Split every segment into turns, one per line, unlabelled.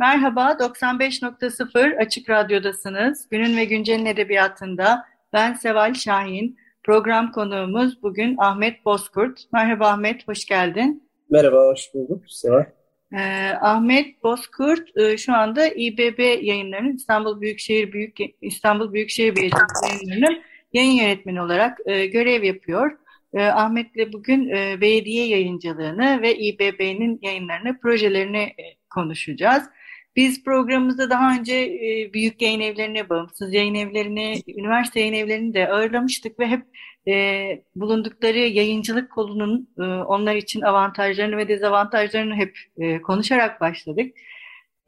Merhaba, 95.0 Açık Radyo'dasınız. Günün ve Güncel'in edebiyatında ben Seval Şahin. Program konuğumuz bugün Ahmet Bozkurt. Merhaba Ahmet, hoş geldin.
Merhaba, hoş bulduk Seval.
Ee, Ahmet Bozkurt e, şu anda İBB yayınlarının İstanbul Büyükşehir Büyük İstanbul Büyükşehir Belediyesi yayınlarının yayın yönetmeni olarak e, görev yapıyor. E, Ahmet'le bugün e, belediye yayıncılığını ve İBB'nin yayınlarını, projelerini e, konuşacağız. Biz programımızda daha önce e, büyük yayın evlerine, bağımsız yayın evlerini, üniversite yayın evlerini de ağırlamıştık ve hep e, bulundukları yayıncılık kolunun e, onlar için avantajlarını ve dezavantajlarını hep e, konuşarak başladık.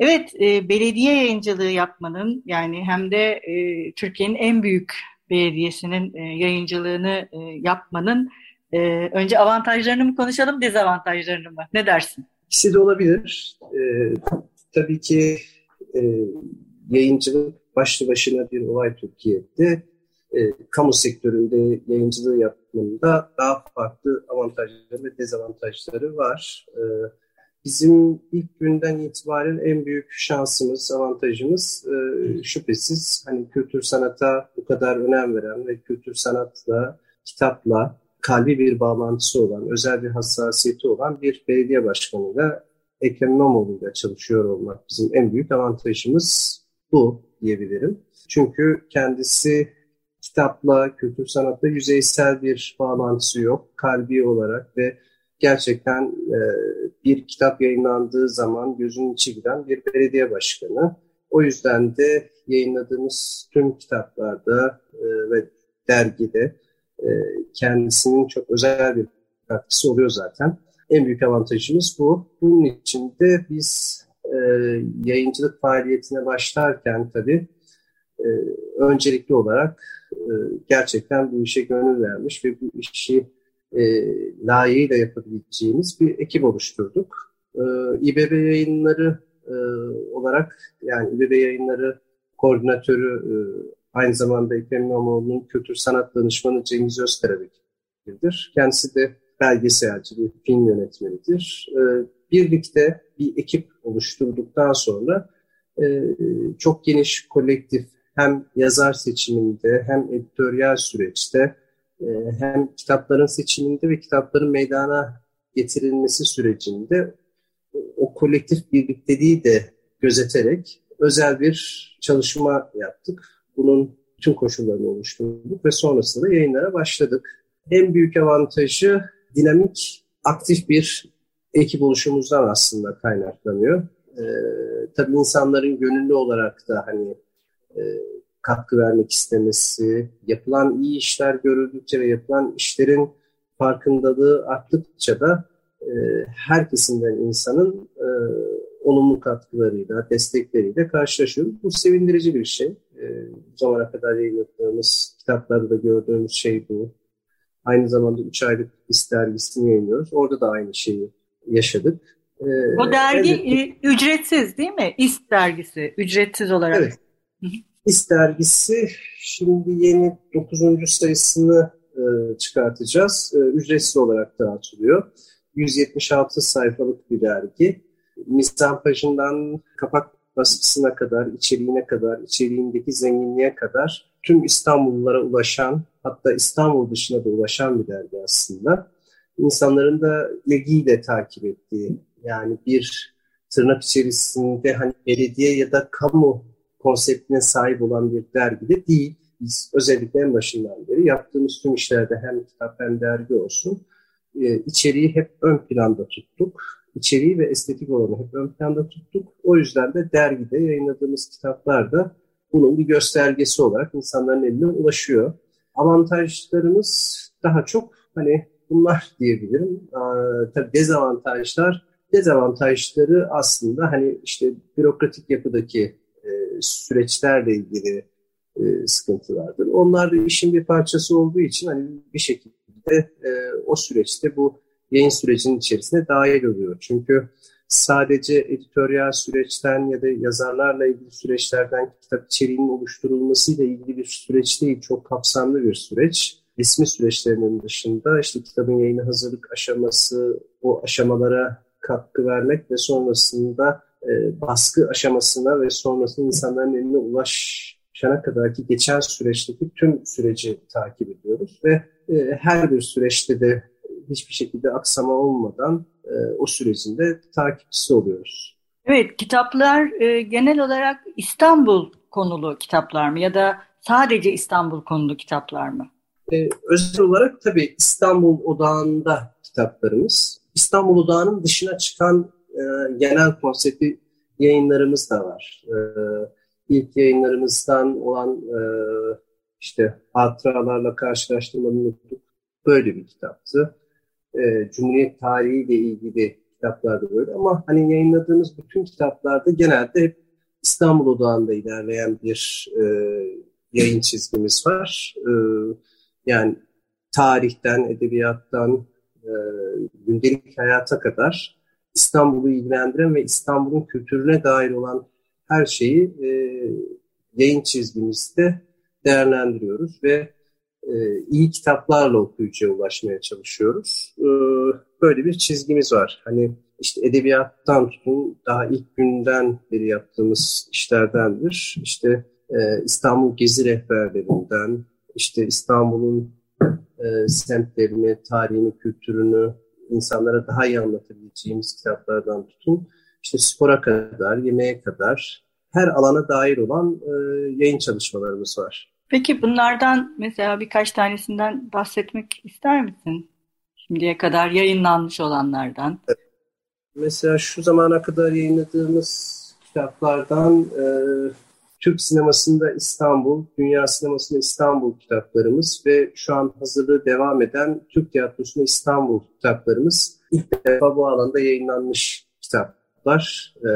Evet, e, belediye yayıncılığı yapmanın yani hem de e, Türkiye'nin en büyük belediyesinin e, yayıncılığını e, yapmanın e, önce avantajlarını mı konuşalım, dezavantajlarını mı? Ne dersin?
İkisi de olabilir. E, tabii ki e, yayıncılık başlı başına bir olay Türkiye'de e, kamu sektöründe yayıncılığı yapmanın daha farklı avantajları ve dezavantajları var. E, bizim ilk günden itibaren en büyük şansımız, avantajımız e, şüphesiz hani kültür sanata bu kadar önem veren ve kültür sanatla, kitapla kalbi bir bağlantısı olan, özel bir hassasiyeti olan bir belediye başkanıyla Ekrem İmamoğlu çalışıyor olmak bizim en büyük avantajımız bu diyebilirim. Çünkü kendisi kitapla, kültür sanatla yüzeysel bir bağlantısı yok. Kalbi olarak ve gerçekten e, bir kitap yayınlandığı zaman gözünün içi giden bir belediye başkanı. O yüzden de yayınladığımız tüm kitaplarda e, ve dergide e, kendisinin çok özel bir katkısı oluyor zaten. En büyük avantajımız bu. Bunun için de biz e, yayıncılık faaliyetine başlarken tabii e, öncelikli olarak e, gerçekten bu işe gönül vermiş ve bu işi e, layığıyla yapabileceğimiz bir ekip oluşturduk. E, İBB yayınları e, olarak yani İBB yayınları koordinatörü e, aynı zamanda Ekrem İmamoğlu'nun kültür sanat danışmanı Cengiz Özkarabek'tir. Kendisi de belgeselci bir film yönetmenidir. E, birlikte bir ekip oluşturduktan sonra e, çok geniş kolektif hem yazar seçiminde hem editoryal süreçte e, hem kitapların seçiminde ve kitapların meydana getirilmesi sürecinde o kolektif birlikteliği de gözeterek özel bir çalışma yaptık. Bunun tüm koşullarını oluşturduk ve sonrasında yayınlara başladık. En büyük avantajı dinamik, aktif bir ekip oluşumuzdan aslında kaynaklanıyor. Ee, tabii insanların gönüllü olarak da hani e, katkı vermek istemesi, yapılan iyi işler görüldükçe ve yapılan işlerin farkındalığı arttıkça da e, her kesimden insanın e, olumlu katkılarıyla, destekleriyle karşılaşıyoruz. Bu sevindirici bir şey. E, zamana kadar yayınladığımız kitaplarda da gördüğümüz şey bu. Aynı zamanda 3 aylık İS dergisini yayınlıyoruz. Orada da aynı şeyi yaşadık.
Ee, o dergi evet. ücretsiz değil mi? İS dergisi ücretsiz olarak.
Evet. İS dergisi şimdi yeni 9. sayısını e, çıkartacağız. E, ücretsiz olarak dağıtılıyor. 176 sayfalık bir dergi. Mizampajından kapak baskısına kadar, içeriğine kadar, içeriğindeki zenginliğe kadar tüm İstanbullulara ulaşan, hatta İstanbul dışına da ulaşan bir dergi aslında. İnsanların da ilgiyle takip ettiği, yani bir tırnak içerisinde hani belediye ya da kamu konseptine sahip olan bir dergi de değil. Biz özellikle en başından beri yaptığımız tüm işlerde hem kitap hem dergi olsun e, içeriği hep ön planda tuttuk. İçeriği ve estetik olanı hep ön planda tuttuk. O yüzden de dergide yayınladığımız kitaplar da bunun bir göstergesi olarak insanların eline ulaşıyor. avantajlarımız daha çok hani bunlar diyebilirim. Ee, tabii dezavantajlar, dezavantajları aslında hani işte bürokratik yapıdaki e, süreçlerle ilgili e, sıkıntılardır. Onlar da işin bir parçası olduğu için hani bir şekilde e, o süreçte bu yayın sürecinin içerisine dahil oluyor. Çünkü sadece editoryal süreçten ya da yazarlarla ilgili süreçlerden kitap içeriğinin oluşturulmasıyla ilgili bir süreç değil, çok kapsamlı bir süreç. Resmi süreçlerinin dışında işte kitabın yayını hazırlık aşaması, o aşamalara katkı vermek ve sonrasında e, baskı aşamasına ve sonrasında insanların eline ulaşana kadar ki geçen süreçteki tüm süreci takip ediyoruz ve e, her bir süreçte de hiçbir şekilde aksama olmadan e, o sürecin de takipçisi oluyoruz.
Evet, kitaplar e, genel olarak İstanbul konulu kitaplar mı ya da sadece İstanbul konulu kitaplar mı?
E, özel olarak tabii İstanbul odağında kitaplarımız. İstanbul odağının dışına çıkan e, genel konsepti yayınlarımız da var. E, ilk yayınlarımızdan olan e, işte hatıralarla karşılaştırmanın böyle bir kitaptı e, Cumhuriyet tarihiyle ilgili kitaplarda böyle ama hani yayınladığımız bütün kitaplarda genelde hep İstanbul odağında ilerleyen bir e, yayın çizgimiz var. E, yani tarihten, edebiyattan, e, gündelik hayata kadar İstanbul'u ilgilendiren ve İstanbul'un kültürüne dair olan her şeyi e, yayın çizgimizde değerlendiriyoruz ve e, iyi kitaplarla okuyucuya ulaşmaya çalışıyoruz. E, böyle bir çizgimiz var. Hani işte edebiyattan tutun daha ilk günden beri yaptığımız işlerdendir. İşte e, İstanbul Gezi rehberlerinden, işte İstanbul'un e, semtlerini, tarihini, kültürünü insanlara daha iyi anlatabileceğimiz kitaplardan tutun. İşte spora kadar, yemeğe kadar her alana dair olan e, yayın çalışmalarımız var.
Peki bunlardan mesela birkaç tanesinden bahsetmek ister misin? Şimdiye kadar yayınlanmış olanlardan.
Mesela şu zamana kadar yayınladığımız kitaplardan e, Türk sinemasında İstanbul, dünya sinemasında İstanbul kitaplarımız ve şu an hazırlığı devam eden Türk tiyatrosunda İstanbul kitaplarımız ilk defa bu alanda yayınlanmış kitaplar. E,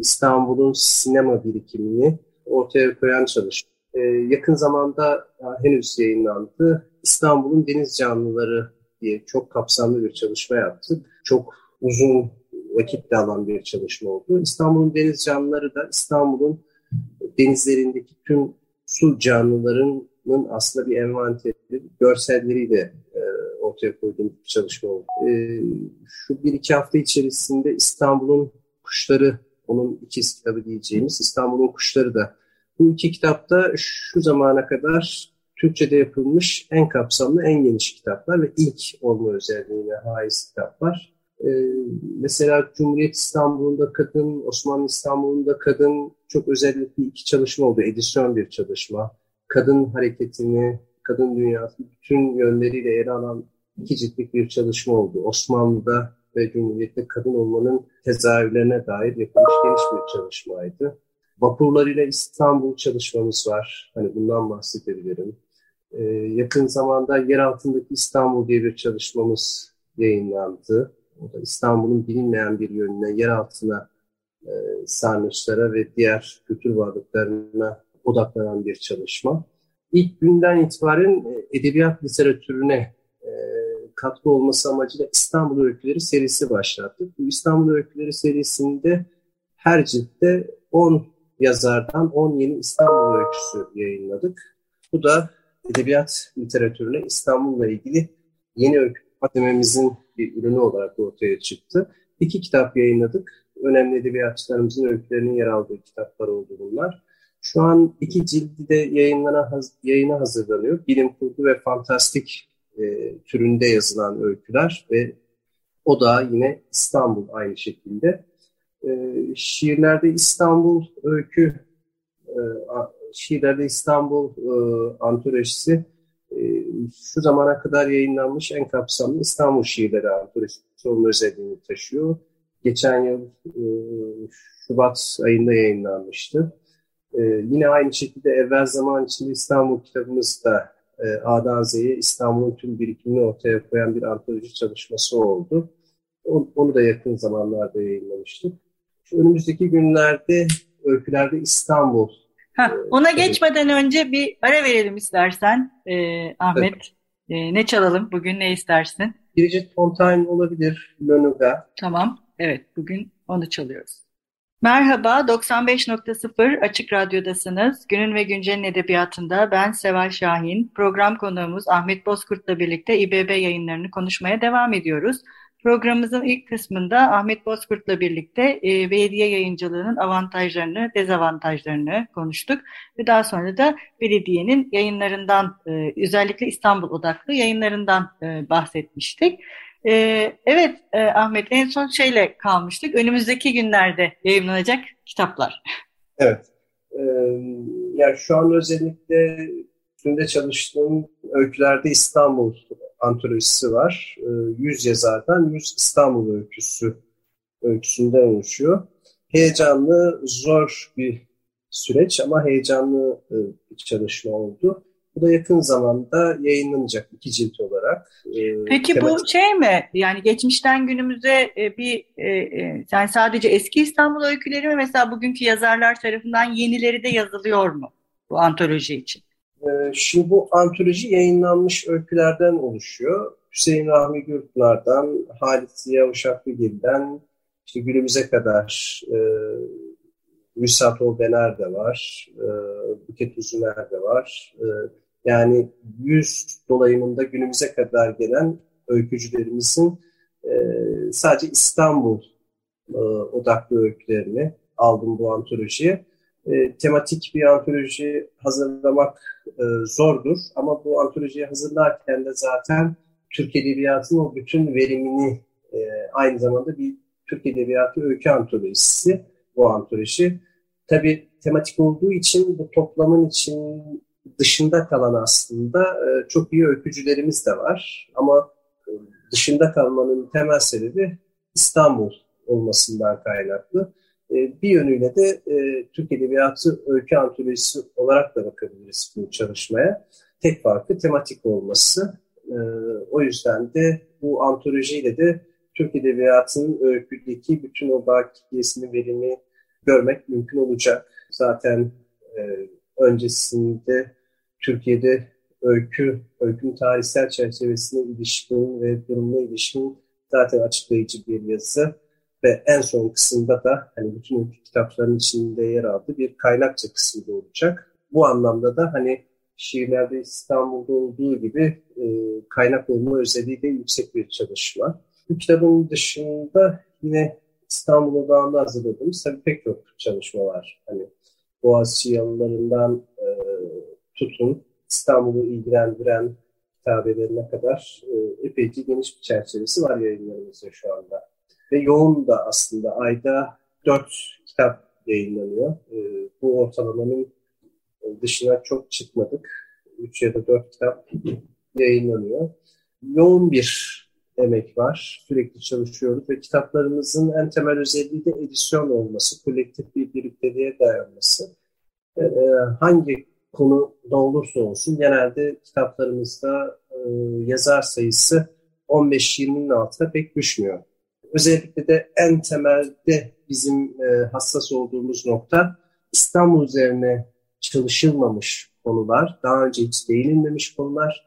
İstanbul'un sinema birikimini ortaya koyan çalışma e, yakın zamanda henüz yayınlandı. İstanbul'un deniz canlıları diye çok kapsamlı bir çalışma yaptık. Çok uzun vakitte alan bir çalışma oldu. İstanbul'un deniz canlıları da İstanbul'un denizlerindeki tüm su canlılarının aslında bir envanteri, görselleriyle e, ortaya koyduğum bir çalışma oldu. E, şu bir iki hafta içerisinde İstanbul'un kuşları, onun ikiz kitabı diyeceğimiz İstanbul'un kuşları da bu iki kitapta şu zamana kadar Türkçe'de yapılmış en kapsamlı, en geniş kitaplar ve ilk olma özelliğine haiz kitaplar. Ee, mesela Cumhuriyet İstanbul'unda kadın, Osmanlı İstanbul'unda kadın çok özellikle iki çalışma oldu. Edisyon bir çalışma. Kadın hareketini, kadın dünyası bütün yönleriyle ele alan iki ciltlik bir çalışma oldu. Osmanlı'da ve Cumhuriyet'te kadın olmanın tezahürlerine dair yapılmış geniş bir çalışmaydı. Vapurlar ile İstanbul çalışmamız var. Hani bundan bahsedebilirim. Ee, yakın zamanda yer altındaki İstanbul diye bir çalışmamız yayınlandı. O da İstanbul'un bilinmeyen bir yönüne, yer altına e, sarnıçlara ve diğer kültür varlıklarına odaklanan bir çalışma. İlk günden itibaren e, edebiyat literatürüne e, katkı olması amacıyla İstanbul Öyküleri serisi başlattık. Bu İstanbul Öyküleri serisinde her ciltte 10 yazardan 10 yeni İstanbul öyküsü yayınladık. Bu da edebiyat literatürüne İstanbul'la ilgili yeni öykü akademimizin bir ürünü olarak ortaya çıktı. İki kitap yayınladık. Önemli edebiyatçılarımızın öykülerinin yer aldığı kitaplar oldu bunlar. Şu an iki cildi de yayınlana, yayına hazırlanıyor. Bilim kurgu ve fantastik e, türünde yazılan öyküler ve o da yine İstanbul aynı şekilde e, şiirlerde İstanbul öykü, e, şiirlerde İstanbul e, antolojisi e, şu zamana kadar yayınlanmış en kapsamlı İstanbul şiirleri antolojisi olma özelliğini taşıyor. Geçen yıl e, Şubat ayında yayınlanmıştı. E, yine aynı şekilde evvel zaman içinde İstanbul kitabımız da e, A'dan Z'ye İstanbul'un tüm birikimini ortaya koyan bir antoloji çalışması oldu. Onu da yakın zamanlarda yayınlamıştık. Şu önümüzdeki günlerde Öykülerde İstanbul.
Heh, ona geçmeden önce bir ara verelim istersen e, Ahmet. Evet. E, ne çalalım bugün ne istersin?
Bridget Fontaine olabilir, Lenuga.
Tamam, evet bugün onu çalıyoruz. Merhaba, 95.0 Açık Radyo'dasınız. Günün ve Güncel'in edebiyatında ben Seval Şahin. Program konuğumuz Ahmet Bozkurt'la birlikte İBB yayınlarını konuşmaya devam ediyoruz. Programımızın ilk kısmında Ahmet Bozkurt'la birlikte e, belediye yayıncılığının avantajlarını, dezavantajlarını konuştuk. Ve daha sonra da belediyenin yayınlarından, e, özellikle İstanbul odaklı yayınlarından e, bahsetmiştik. E, evet e, Ahmet en son şeyle kalmıştık. Önümüzdeki günlerde yayınlanacak kitaplar.
Evet. Ee, yani şu an özellikle üstünde çalıştığım öykülerde İstanbul antolojisi var. 100 ee, yazardan 100 İstanbul öyküsü öyküsünden oluşuyor. Heyecanlı, zor bir süreç ama heyecanlı e, bir çalışma oldu. Bu da yakın zamanda yayınlanacak iki cilt olarak.
Ee, Peki tematik... bu şey mi? Yani geçmişten günümüze e, bir e, yani sadece eski İstanbul öyküleri mi mesela bugünkü yazarlar tarafından yenileri de yazılıyor mu bu antoloji için?
Ee, şimdi bu antoloji yayınlanmış öykülerden oluşuyor. Hüseyin Rahmi Gürpınar'dan, Halit Ziya Uşaklıgil'den işte günümüze kadar e, Müsat Olbener de var, e, Buket Üzüner de var. E, yani yüz dolayımında günümüze kadar gelen öykücülerimizin e, sadece İstanbul e, odaklı öykülerini aldım bu antolojiye. E, tematik bir antoloji hazırlamak e, zordur ama bu antolojiyi hazırlarken de zaten Türk Edebiyatı'nın o bütün verimini e, aynı zamanda bir Türk Edebiyatı öykü antolojisi bu antoloji. Tabi tematik olduğu için bu toplamın için dışında kalan aslında e, çok iyi öykücülerimiz de var. Ama e, dışında kalmanın temel sebebi İstanbul olmasından kaynaklı. E, bir yönüyle de e, Türk Edebiyatı öykü antolojisi olarak da bakabiliriz bu çalışmaya. Tek farkı tematik olması. E, o yüzden de bu antolojiyle de Türk Edebiyatı'nın öyküdeki bütün o bakiyesini, verimi görmek mümkün olacak. Zaten e, öncesinde Türkiye'de öykü, öykünün tarihsel çerçevesine ilişkin ve durumuna ilişkin zaten açıklayıcı bir yazı ve en son kısımda da hani bütün kitapların içinde yer aldığı bir kaynakça kısmı olacak. Bu anlamda da hani şiirlerde İstanbul'da olduğu gibi e, kaynak olma özelliği de yüksek bir çalışma. Bu kitabın dışında yine İstanbul odağında hazırladığımız tabii pek çok çalışma var. Hani Boğaziçi yalılarından e, tutun İstanbul'u ilgilendiren kitabelerine kadar e, epeyce geniş bir çerçevesi var yayınlarımızda şu anda ve yoğun da aslında ayda dört kitap yayınlanıyor. E, bu ortalamanın dışına çok çıkmadık. Üç ya da dört kitap yayınlanıyor. Yoğun bir emek var. Sürekli çalışıyoruz ve kitaplarımızın en temel özelliği de edisyon olması, kolektif bir birlikteliğe dayanması. E, e hangi konu da olursa olsun genelde kitaplarımızda e, yazar sayısı 15-20'nin altına pek düşmüyor. Özellikle de en temelde bizim e, hassas olduğumuz nokta İstanbul üzerine çalışılmamış konular, daha önce hiç değinilmemiş konular.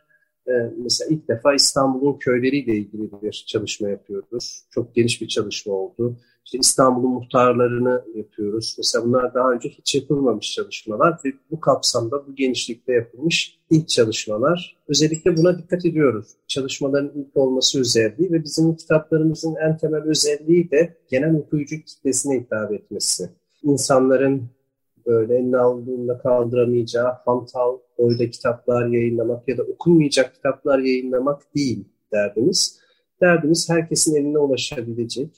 E, mesela ilk defa İstanbul'un köyleriyle ilgili bir çalışma yapıyoruz. Çok geniş bir çalışma oldu. İşte İstanbul'un muhtarlarını yapıyoruz. Mesela bunlar daha önce hiç yapılmamış çalışmalar ve bu kapsamda, bu genişlikte yapılmış ilk çalışmalar. Özellikle buna dikkat ediyoruz. Çalışmaların ilk olması özelliği ve bizim kitaplarımızın en temel özelliği de genel okuyucu kitlesine hitap etmesi. İnsanların böyle eline aldığında kaldıramayacağı hantal boyda kitaplar yayınlamak ya da okunmayacak kitaplar yayınlamak değil derdimiz. Derdimiz herkesin eline ulaşabilecek,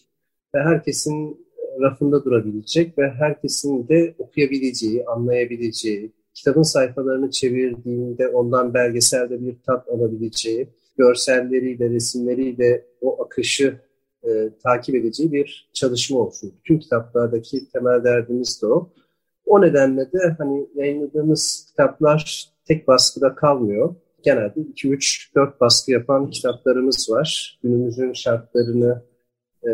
ve herkesin rafında durabilecek ve herkesin de okuyabileceği, anlayabileceği, kitabın sayfalarını çevirdiğinde ondan belgeselde bir tat alabileceği, görselleriyle, resimleriyle o akışı e, takip edeceği bir çalışma olsun. Bütün kitaplardaki temel derdimiz de o. O nedenle de hani yayınladığımız kitaplar tek baskıda kalmıyor. genelde 2-3-4 baskı yapan kitaplarımız var. Günümüzün şartlarını e,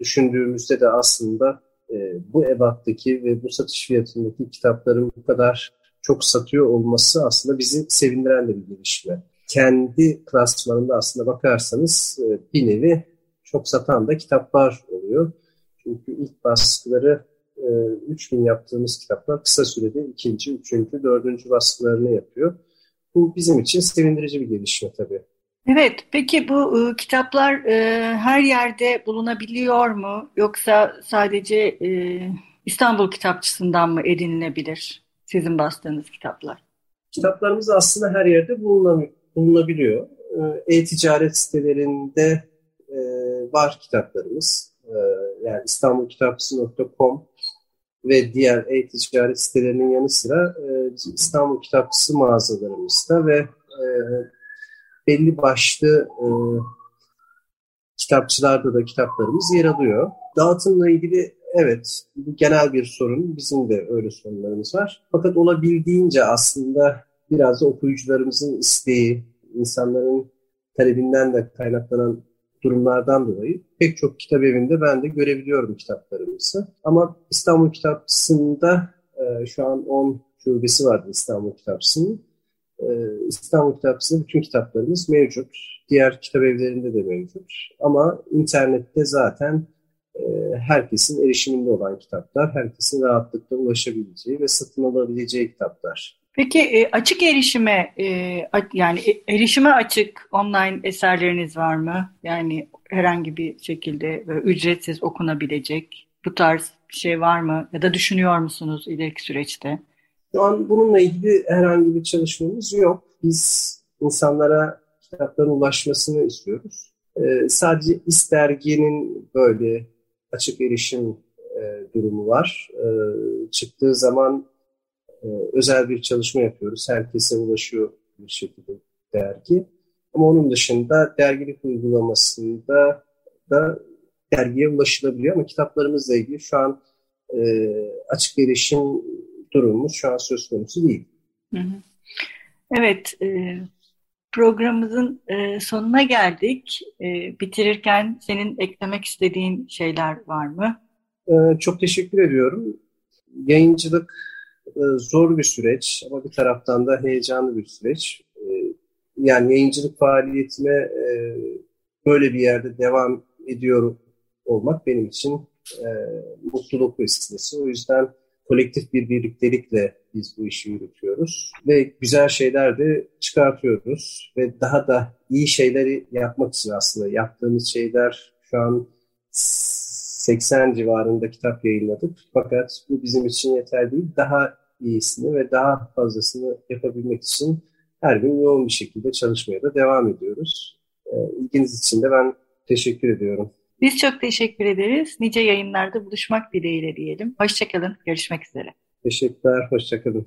düşündüğümüzde de aslında e, bu ebattaki ve bu satış fiyatındaki kitapların bu kadar çok satıyor olması aslında bizi sevindiren de bir gelişme. Kendi klasmanında aslında bakarsanız e, bir nevi çok satan da kitaplar oluyor. Çünkü ilk baskıları e, 3000 yaptığımız kitaplar kısa sürede ikinci, üçüncü, dördüncü baskılarını yapıyor. Bu bizim için sevindirici bir gelişme tabii.
Evet, peki bu e, kitaplar e, her yerde bulunabiliyor mu? Yoksa sadece e, İstanbul Kitapçısı'ndan mı edinilebilir sizin bastığınız kitaplar?
Kitaplarımız aslında her yerde bulunabiliyor. E, e-ticaret sitelerinde e, var kitaplarımız. E, yani İstanbulkitapçısı.com ve diğer e-ticaret sitelerinin yanı sıra e, İstanbul Kitapçısı mağazalarımızda ve e, belli başlı e, kitapçılarda da kitaplarımız yer alıyor. Dağıtımla ilgili evet genel bir sorun. Bizim de öyle sorunlarımız var. Fakat olabildiğince aslında biraz da okuyucularımızın isteği, insanların talebinden de kaynaklanan durumlardan dolayı pek çok kitap evinde ben de görebiliyorum kitaplarımızı. Ama İstanbul Kitapçısı'nda e, şu an 10 şubesi vardı İstanbul Kitapçısı'nın. E, İstanbul Kitapçısı'nda bütün kitaplarımız mevcut. Diğer kitap evlerinde de mevcut. Ama internette zaten e, herkesin erişiminde olan kitaplar, herkesin rahatlıkla ulaşabileceği ve satın alabileceği kitaplar.
Peki e, açık erişime e, yani erişime açık online eserleriniz var mı? Yani herhangi bir şekilde ücretsiz okunabilecek bu tarz bir şey var mı? Ya da düşünüyor musunuz ileriki süreçte?
Şu an bununla ilgili herhangi bir çalışmamız yok. Biz insanlara kitapların ulaşmasını istiyoruz. Ee, sadece İS derginin böyle açık erişim e, durumu var. Ee, çıktığı zaman e, özel bir çalışma yapıyoruz. Herkese ulaşıyor bir şekilde dergi. Ama onun dışında dergilik uygulamasında da dergiye ulaşılabiliyor ama kitaplarımızla ilgili şu an e, açık erişim durumumuz şu an söz konusu değil.
Evet, e, programımızın e, sonuna geldik. E, bitirirken senin eklemek istediğin şeyler var mı?
Çok teşekkür ediyorum. Yayıncılık zor bir süreç ama bir taraftan da heyecanlı bir süreç. Yani yayıncılık faaliyetime böyle bir yerde devam ediyor olmak benim için mutluluk vesilesi. O yüzden kolektif bir birliktelikle biz bu işi yürütüyoruz ve güzel şeyler de çıkartıyoruz ve daha da iyi şeyleri yapmak için aslında yaptığımız şeyler şu an 80 civarında kitap yayınladık. Fakat bu bizim için yeter değil. Daha iyisini ve daha fazlasını yapabilmek için her gün yoğun bir şekilde çalışmaya da devam ediyoruz. E, ilginiz için de ben teşekkür ediyorum.
Biz çok teşekkür ederiz. Nice yayınlarda buluşmak dileğiyle diyelim. Hoşçakalın. Görüşmek üzere.
Teşekkürler. Hoşçakalın.